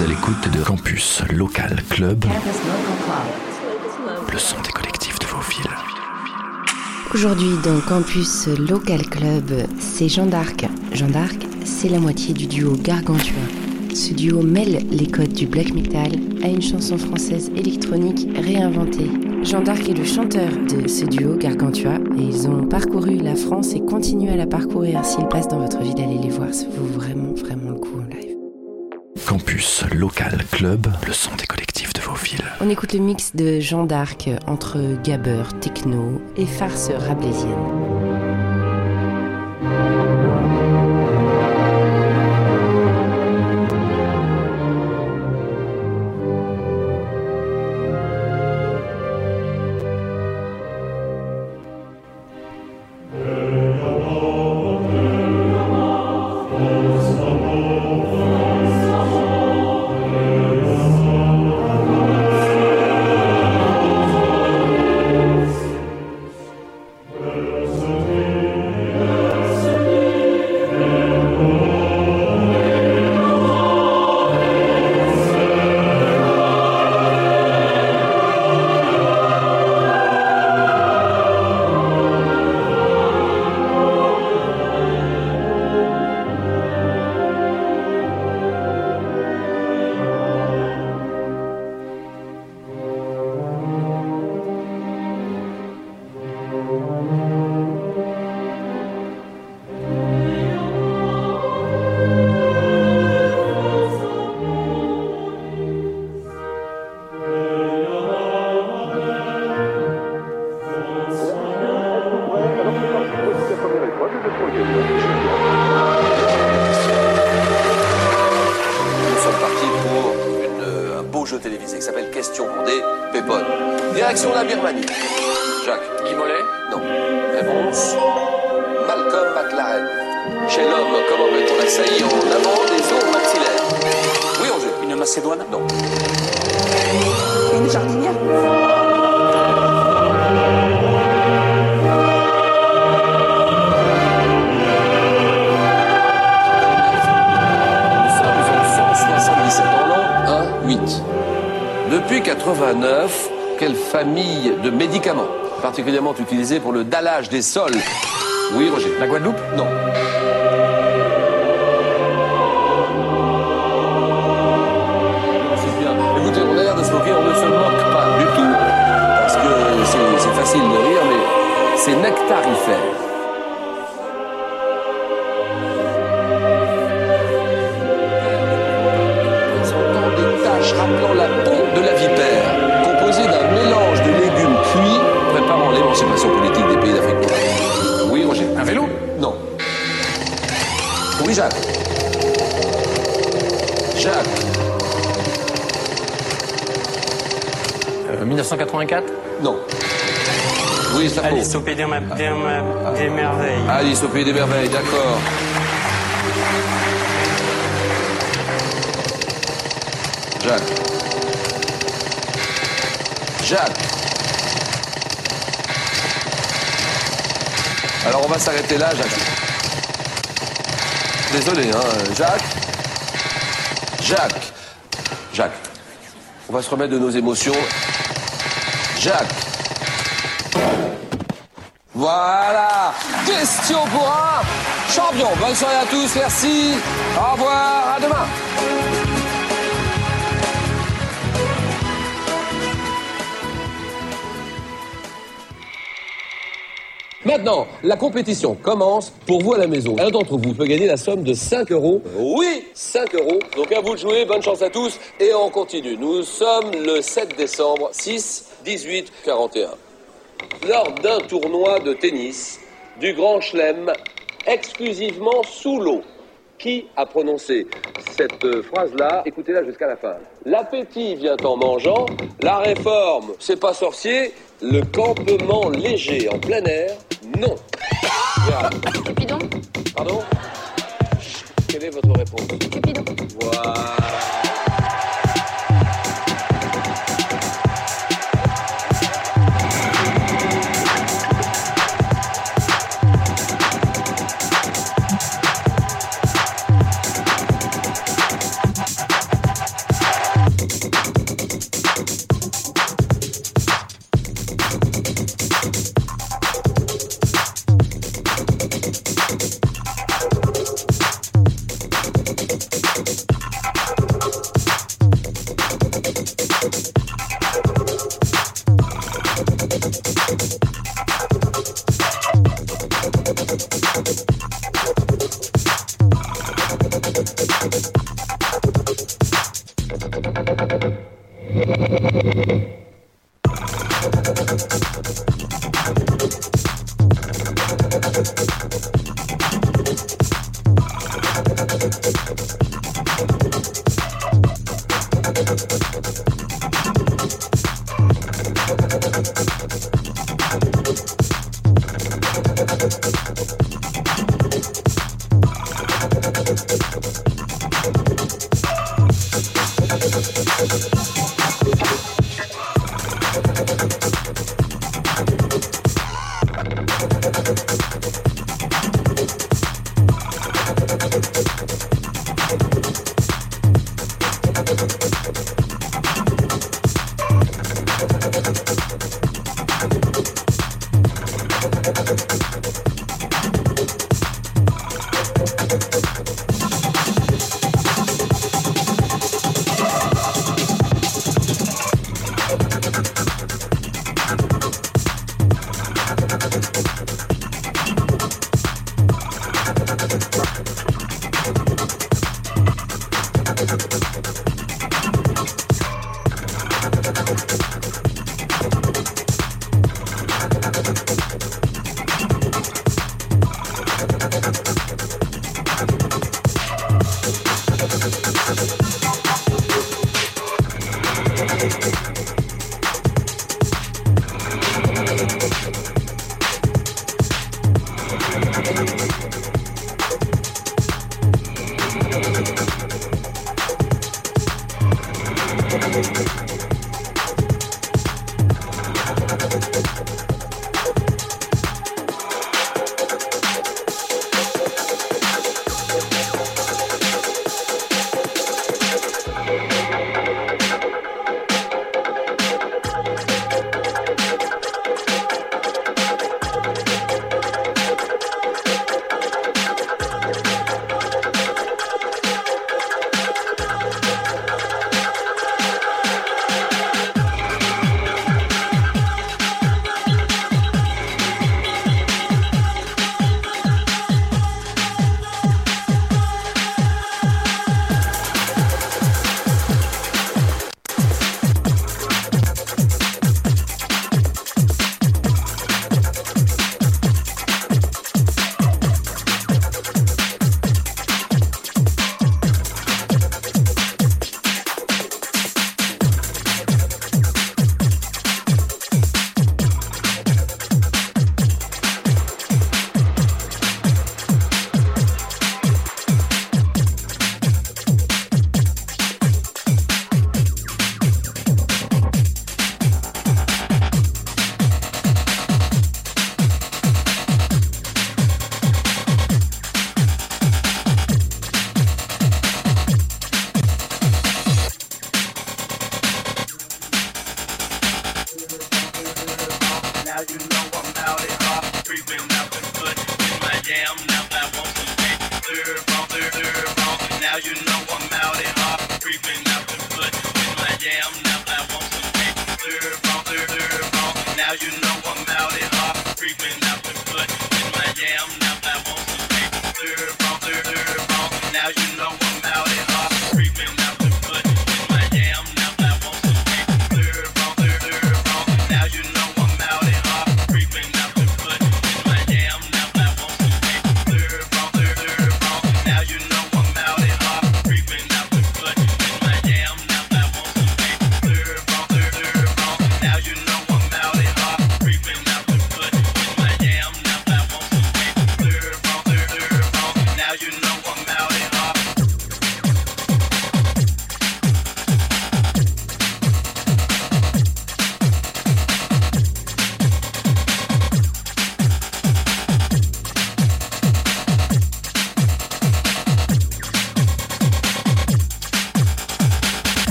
à l'écoute de Campus Local Club, le son des collectifs de vos villes. Aujourd'hui dans Campus Local Club, c'est Jean d'Arc. Jean d'Arc, c'est la moitié du duo Gargantua. Ce duo mêle les codes du black metal à une chanson française électronique réinventée. Jean d'Arc est le chanteur de ce duo Gargantua et ils ont parcouru la France et continuent à la parcourir. S'ils passent dans votre ville, allez les voir, ça vaut vraiment, vraiment le coup en live. Campus Local Club, le son des collectifs de vos villes. On écoute le mix de Jean d'Arc entre gabber, techno et farce rabelaisienne. Macédoine Non. Une jardinière Nous sommes en 177 en l'an 1, 8. Depuis 89, quelle famille de médicaments particulièrement utilisés pour le dallage des sols? Oui, Roger. La Guadeloupe? Non. C'est nectarifère. Alice au pays des merveilles. Alice au pays des merveilles, d'accord. Jacques. Jacques. Alors on va s'arrêter là, Jacques. Désolé, hein, Jacques. Jacques. Jacques. On va se remettre de nos émotions. Jacques. Voilà Question pour un champion Bonne soirée à tous, merci Au revoir, à demain Maintenant, la compétition commence pour vous à la maison. Un d'entre vous peut gagner la somme de 5 euros. Oui, 5 euros. Donc à vous de jouer, bonne chance à tous. Et on continue. Nous sommes le 7 décembre, 6, 18, 41 lors d'un tournoi de tennis du Grand Chelem exclusivement sous l'eau. Qui a prononcé cette phrase-là? Écoutez-la jusqu'à la fin. L'appétit vient en mangeant, la réforme, c'est pas sorcier, le campement léger en plein air, non. Cupidon? Pardon? Quelle est votre réponse? Cupidon. Voilà.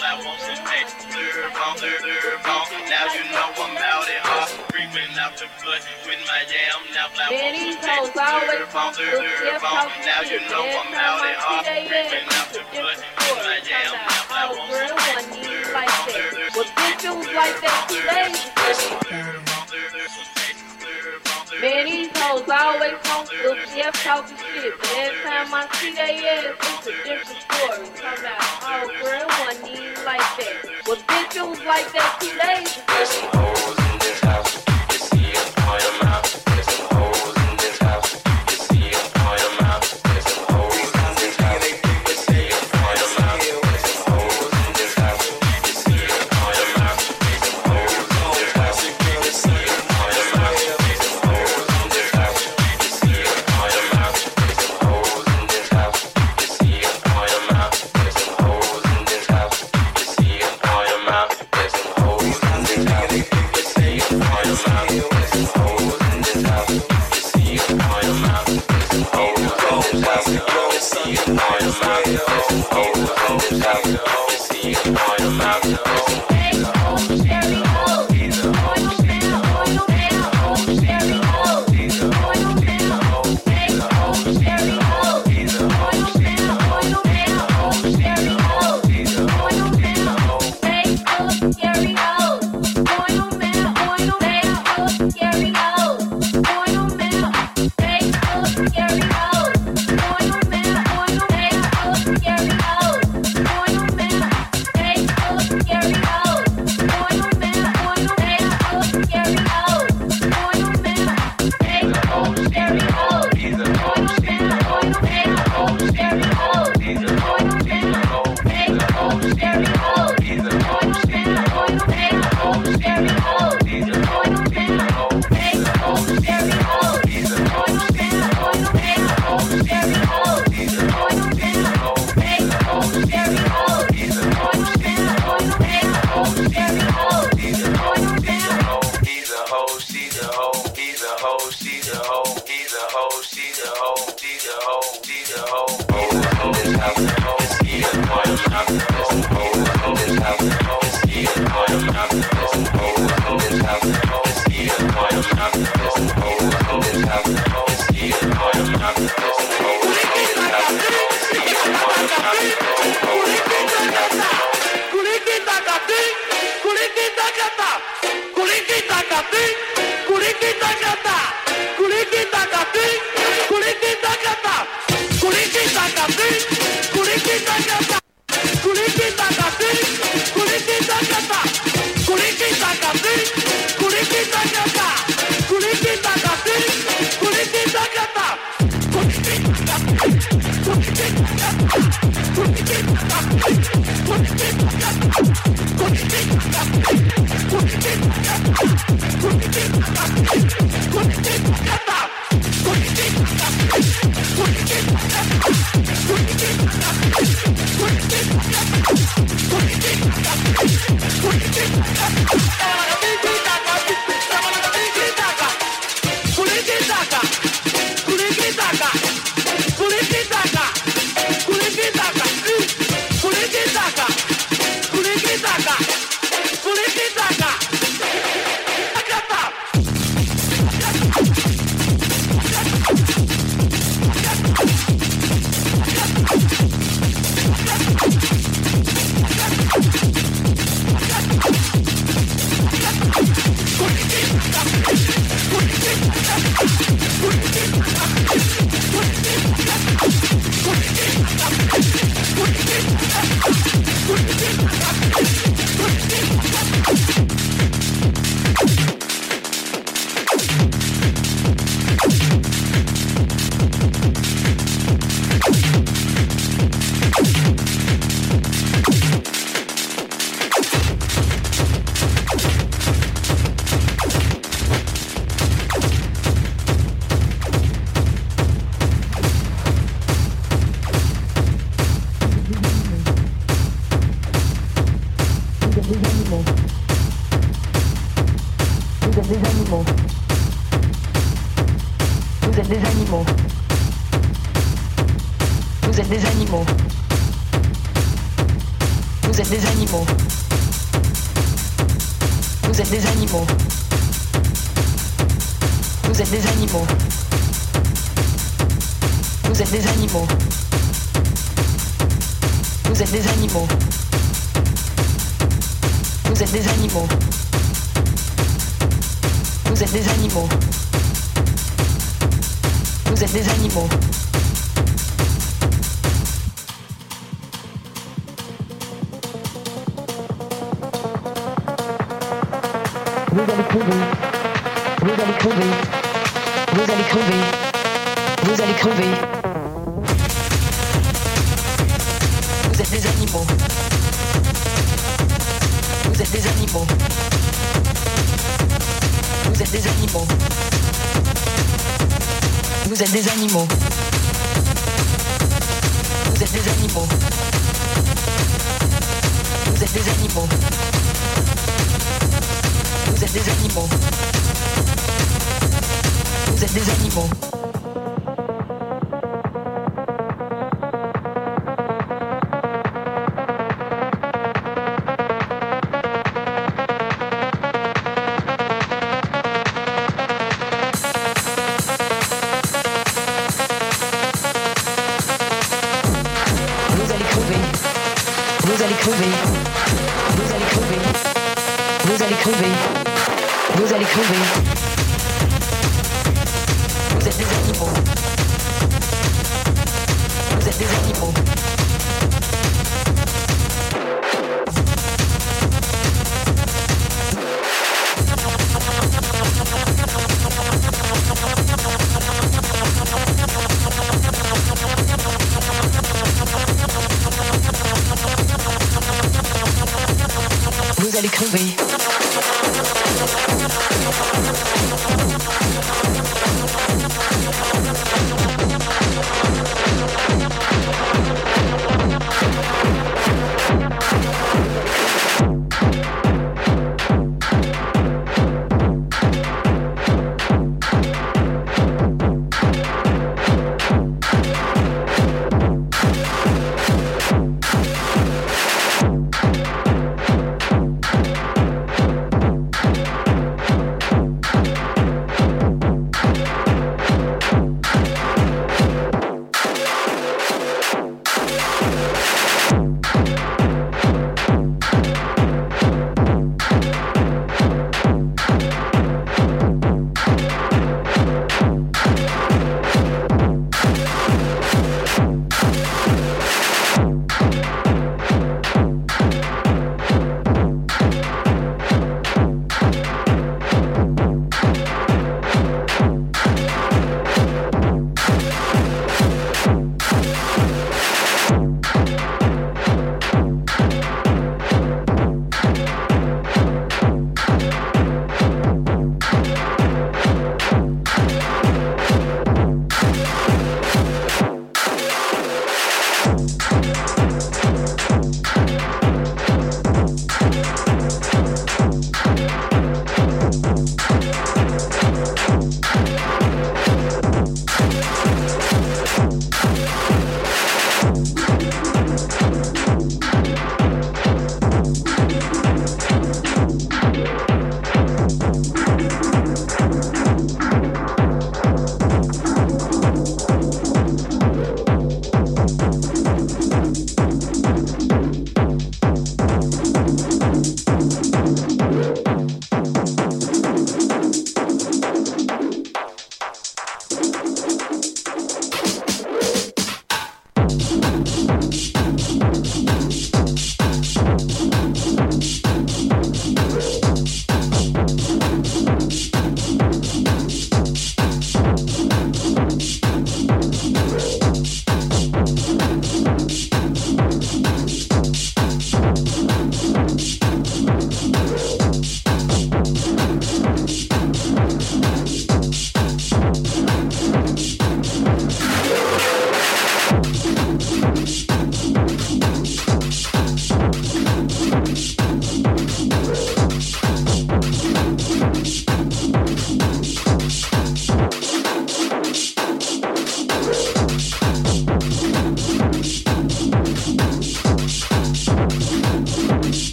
I want some extra bone, third bone. Now you know I'm out and off, creeping out the butt with my jam. Now I want some extra bone, third bone. Now you know I'm out and off, creeping out the butt with my jam. Now I want some extra bone, third bone. Well, this feels like that today. Man, these hoes always want the chef talking shit, but every time I see they ass, it's a different story. Talk about, oh girl, wasn't even like that. Well, bitch, it was like that two days ago. êtes Vous êtes des animaux. Vous êtes des animaux. Vous êtes des animaux. Vous êtes des animaux. Vous êtes des animaux. Vous êtes des animaux. Vous êtes des animaux. Vous allez crever. Vous allez crever. Vous allez crever. Vous allez crever. Vous êtes des animaux. Vous êtes des animaux. Vous êtes des animaux. Vous êtes des animaux. Vous êtes des animaux. Vous êtes des animaux. Vous êtes des animaux. Vous êtes des animaux. radical way.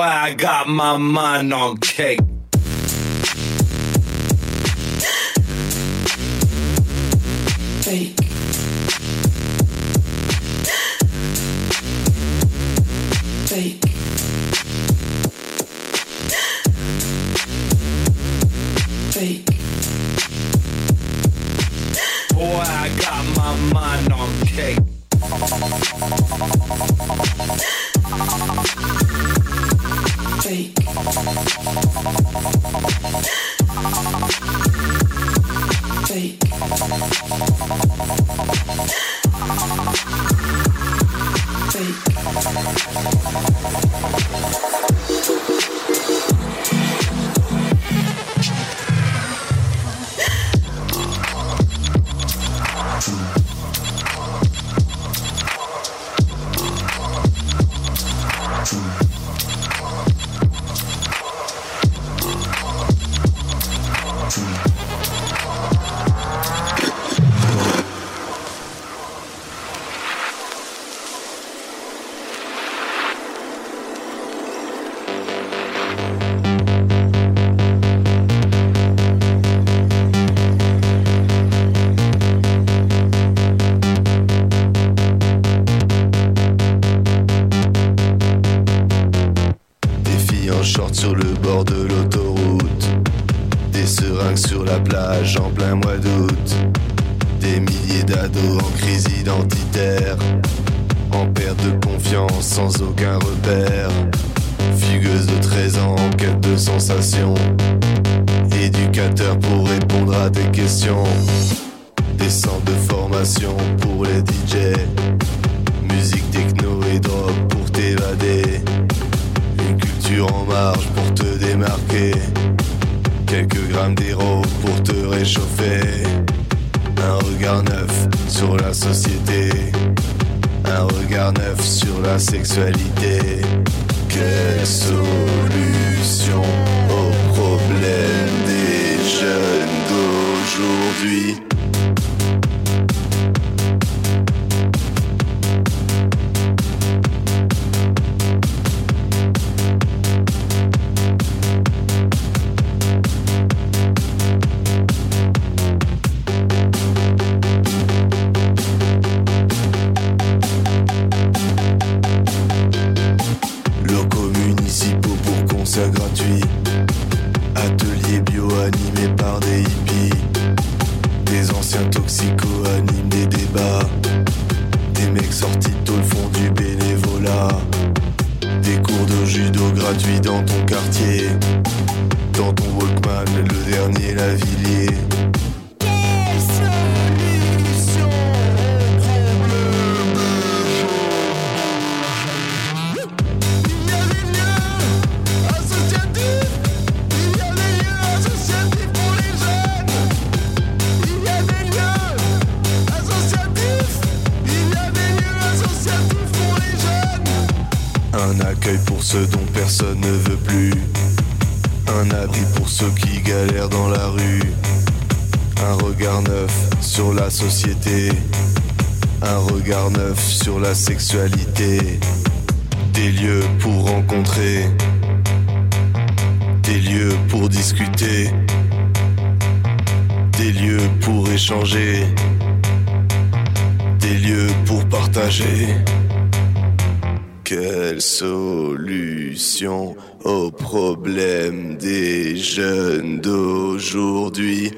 boy, I got my mind on cake. sexualité, des lieux pour rencontrer, des lieux pour discuter, des lieux pour échanger, des lieux pour partager. Quelle solution aux problèmes des jeunes d'aujourd'hui?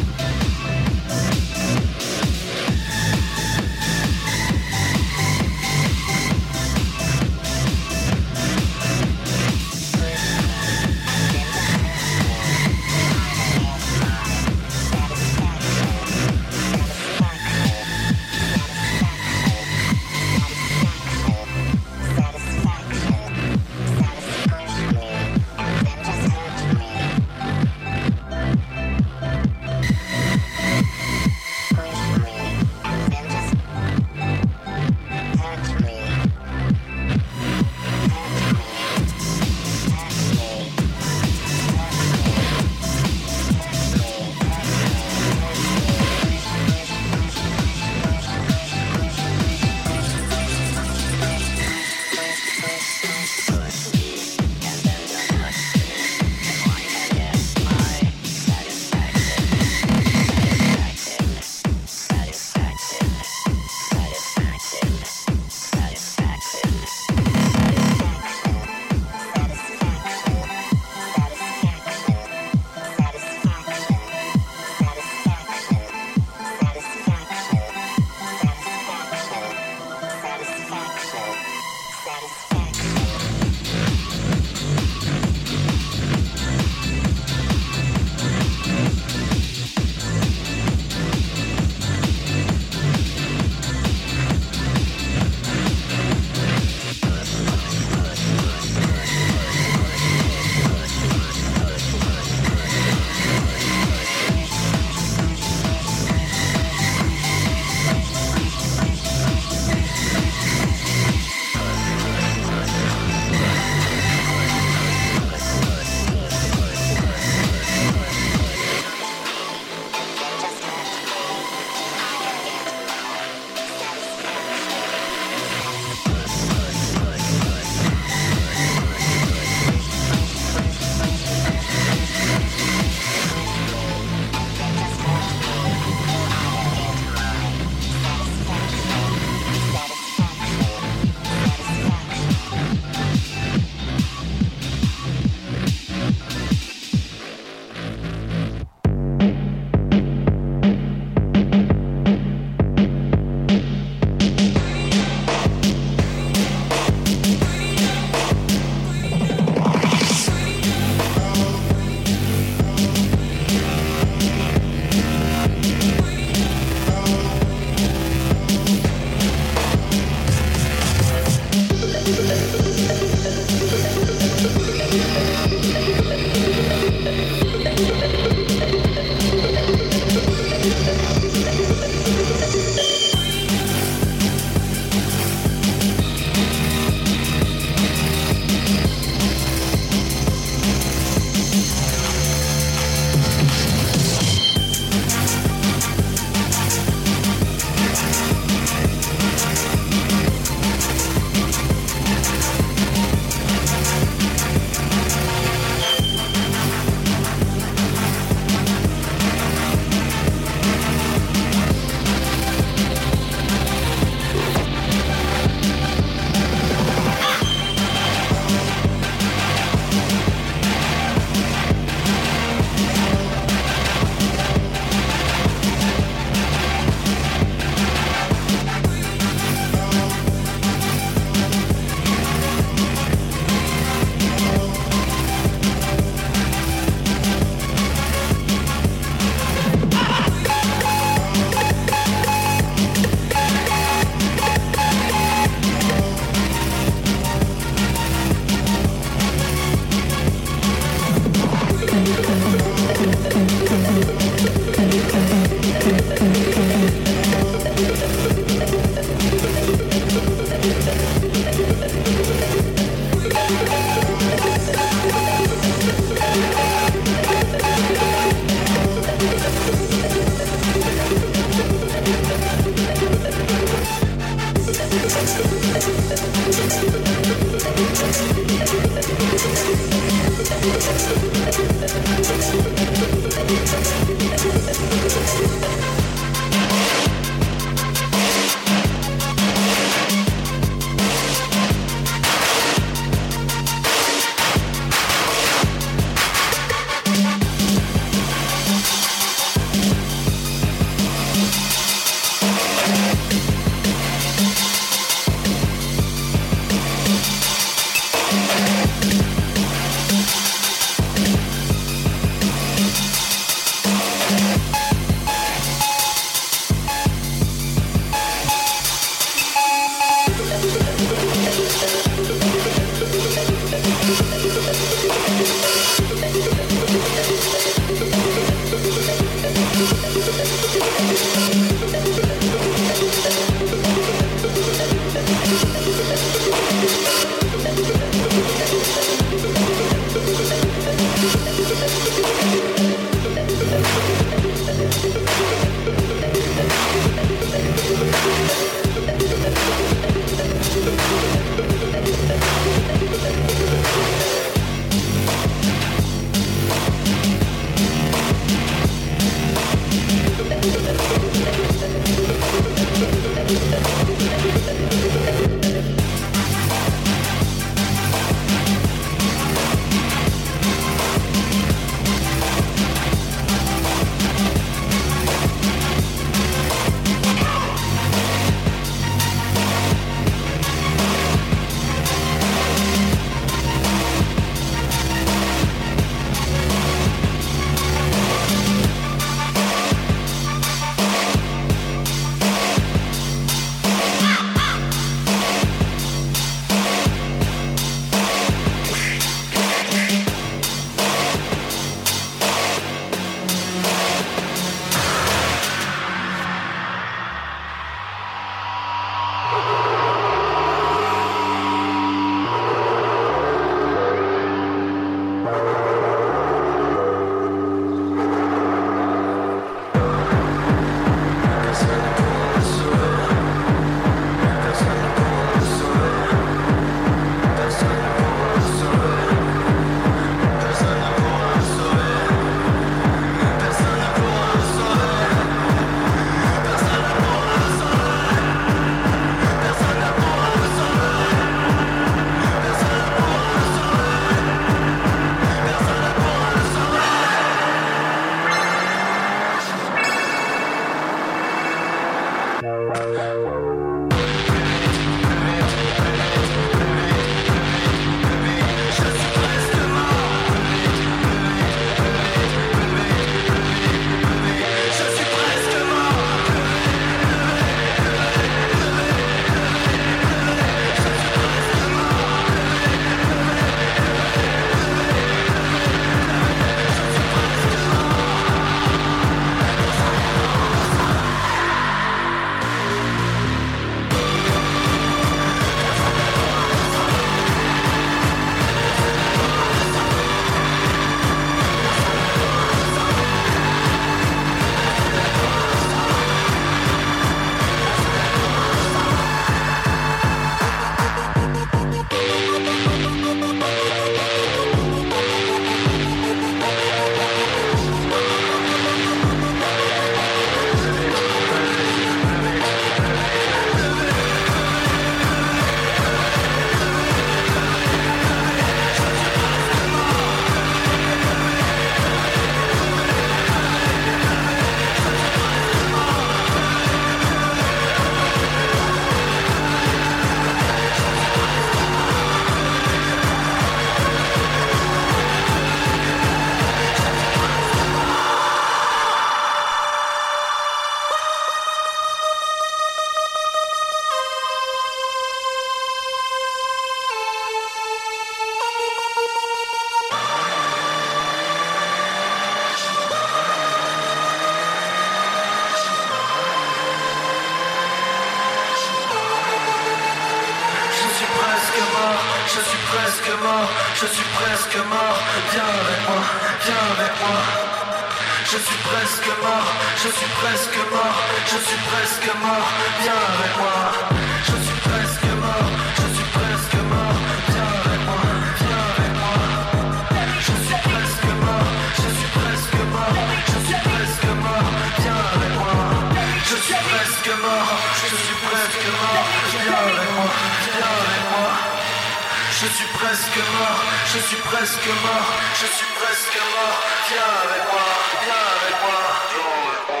je suis presque mort, je suis presque mort, viens avec moi, viens avec moi.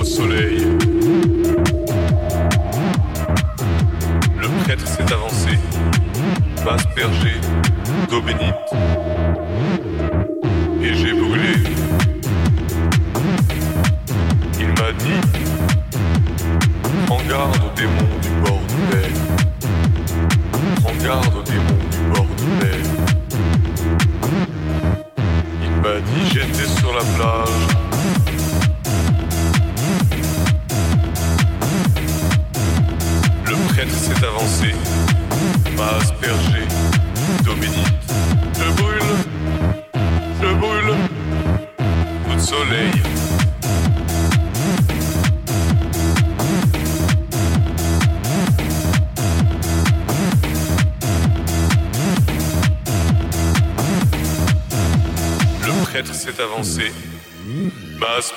au soleil. Le prêtre s'est avancé, basse berger, d'eau bénite.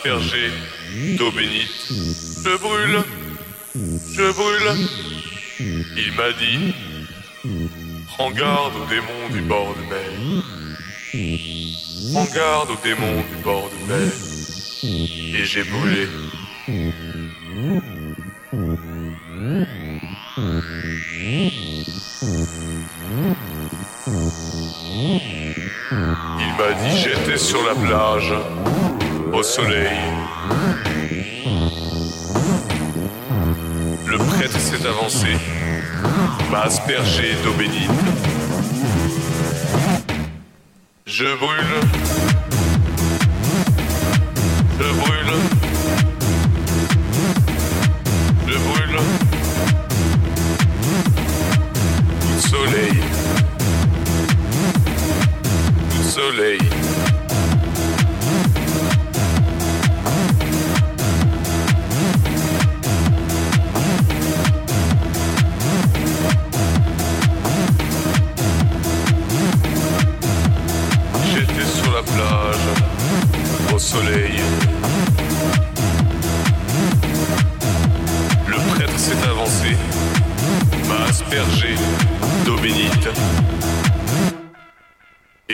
Aspergé d'eau bénite. Je brûle, je brûle. Il m'a dit, prends garde aux démons du bord de mer. Prends garde aux démons du bord de mer. Et j'ai brûlé. Il m'a dit j'étais sur la plage, Le prêtre s'est avancé, m'a aspergé d'eau. Je brûle.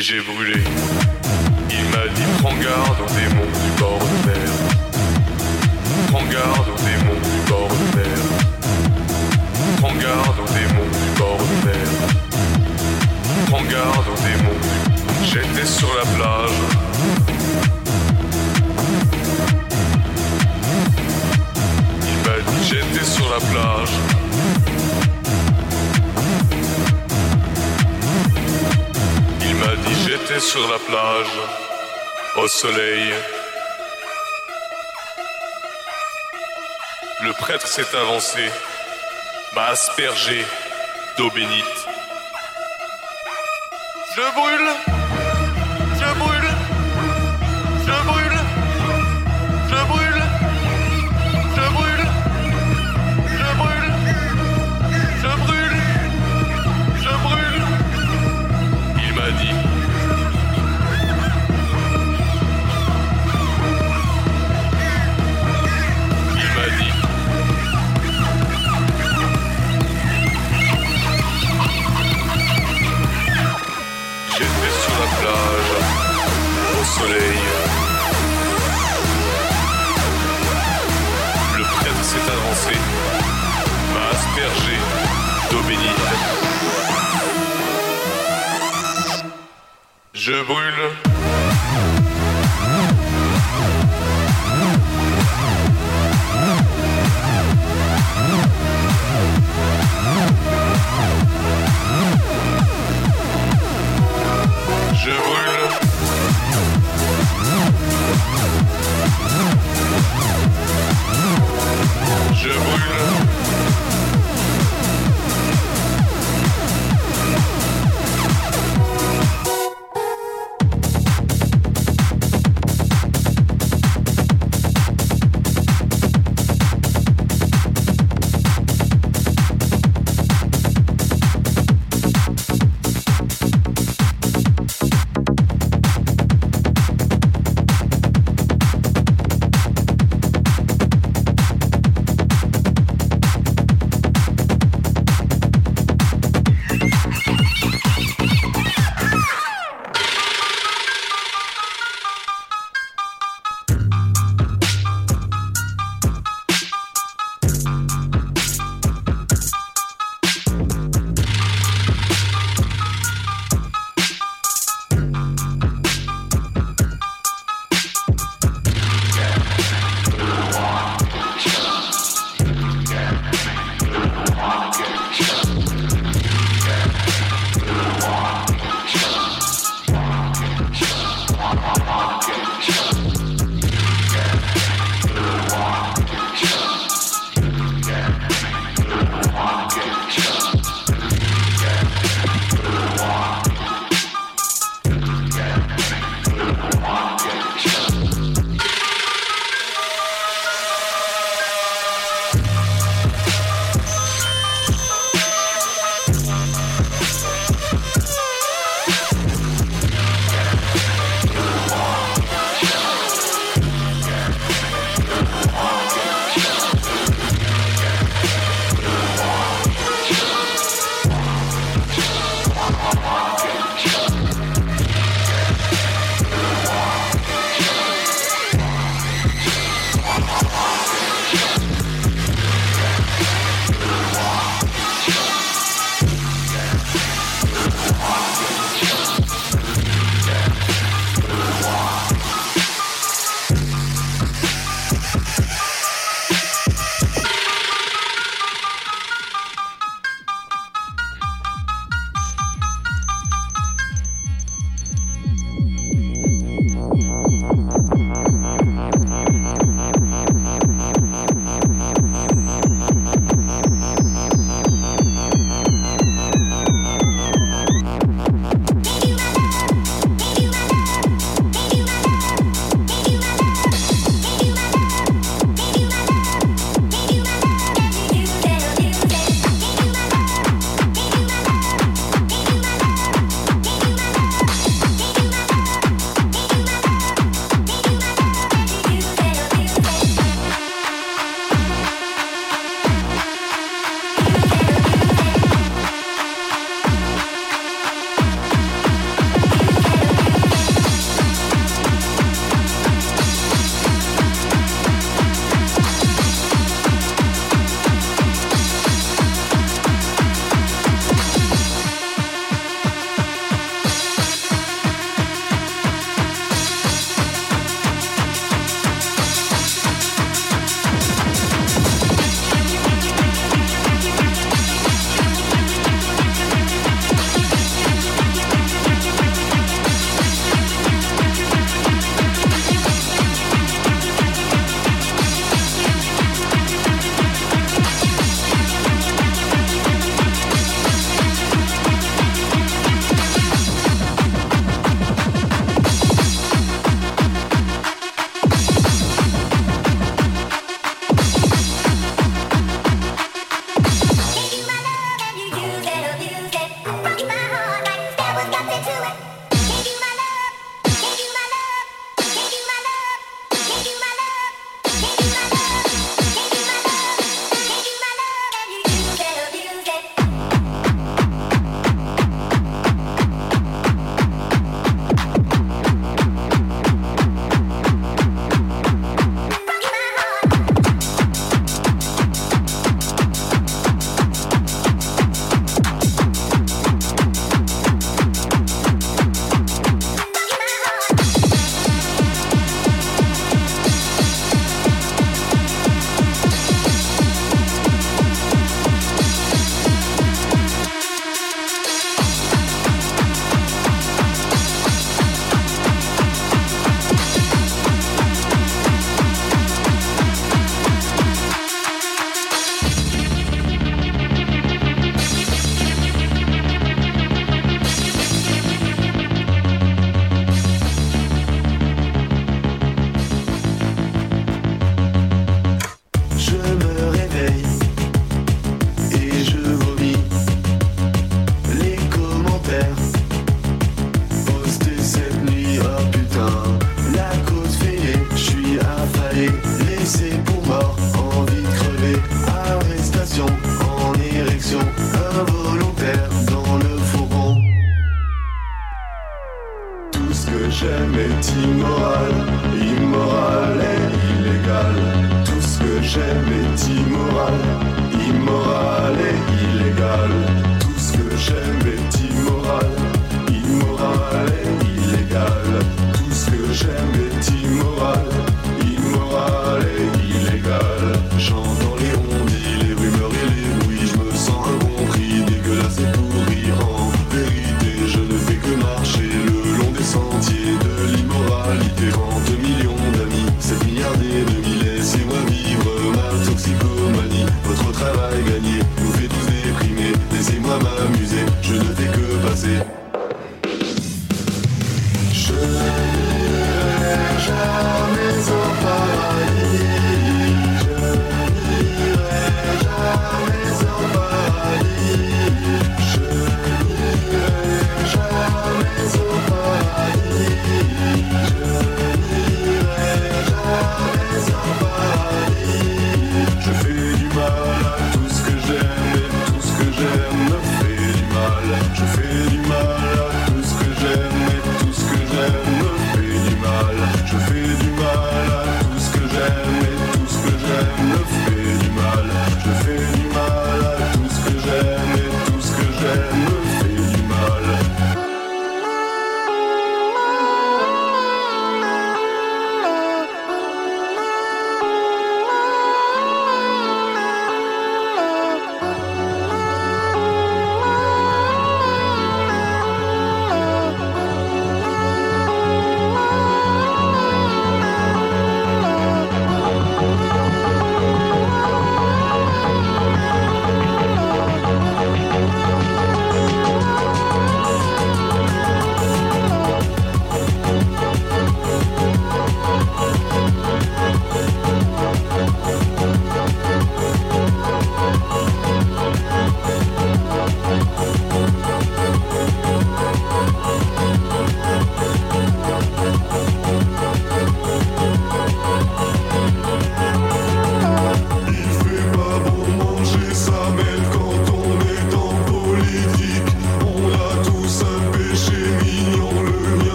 Et j'ai brûlé. Il m'a dit prends garde aux démons du bord de mer. Prends garde aux démons du bord de mer. Prends garde aux démons du bord de mer. Prends garde aux démons du J'étais sur la plage. Il m'a dit j'étais sur la plage. Sur la plage, au soleil. Le prêtre s'est avancé, m'a aspergé d'eau bénite. Je brûle Je brûle.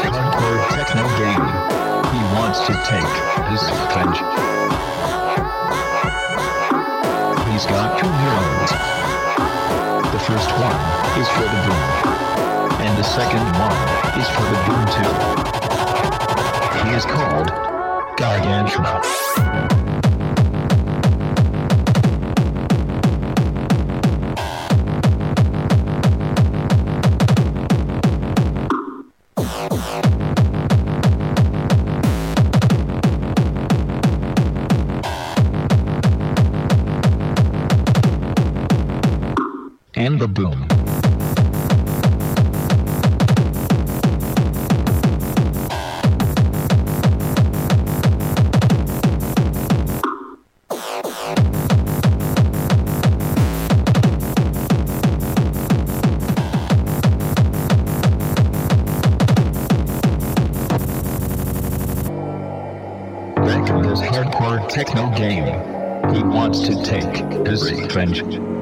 his hardcore techno game. He wants to take his revenge. He's got two heroes. The first one is for the Doom, and the second one is for the Doom 2. He is called Gargantua. the boom. This hardcore techno game, he wants to take his revenge.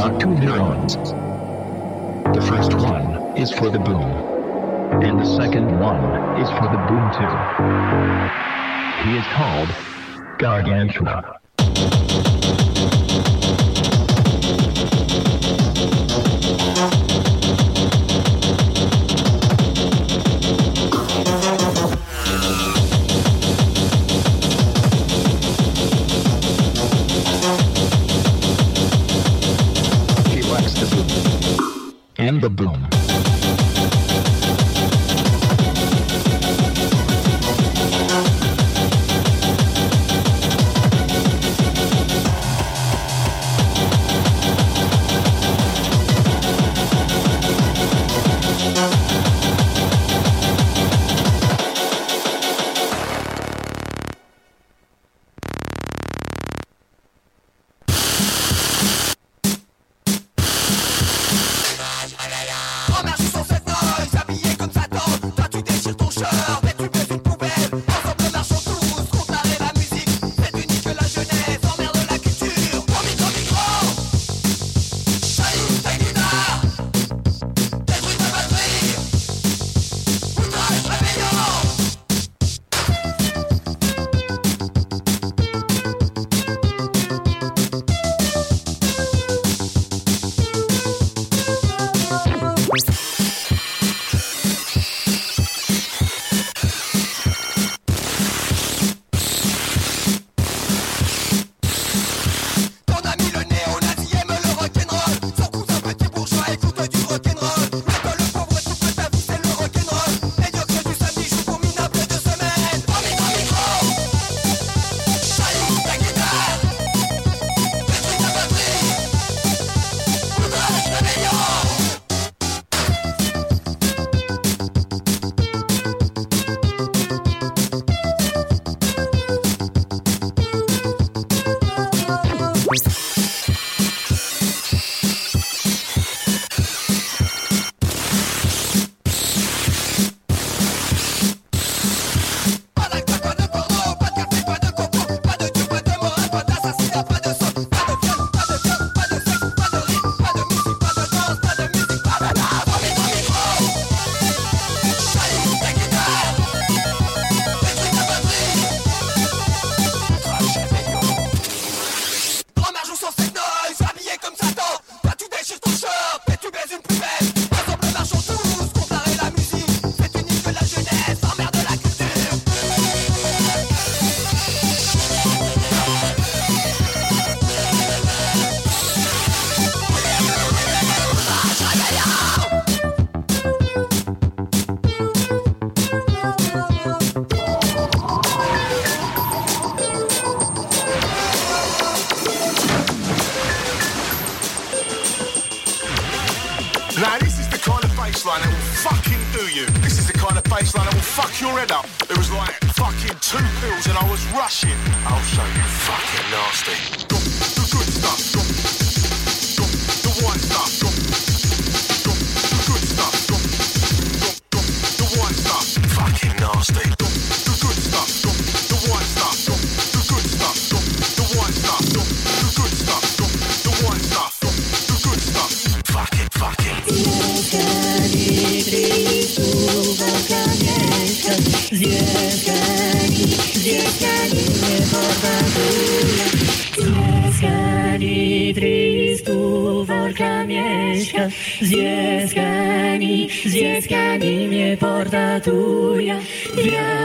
out two neurons. The first one is for the boom, and the second one is for the boom too. He is called Gargantua. porta tua via.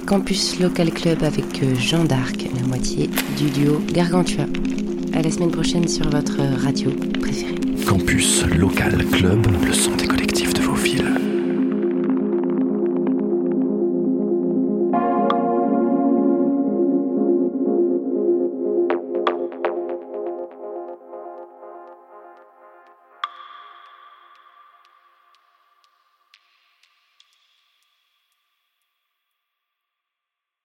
Campus Local Club avec euh, Jean d'Arc, la moitié du duo Gargantua. À la semaine prochaine sur votre radio préférée. Campus Local Club, le son des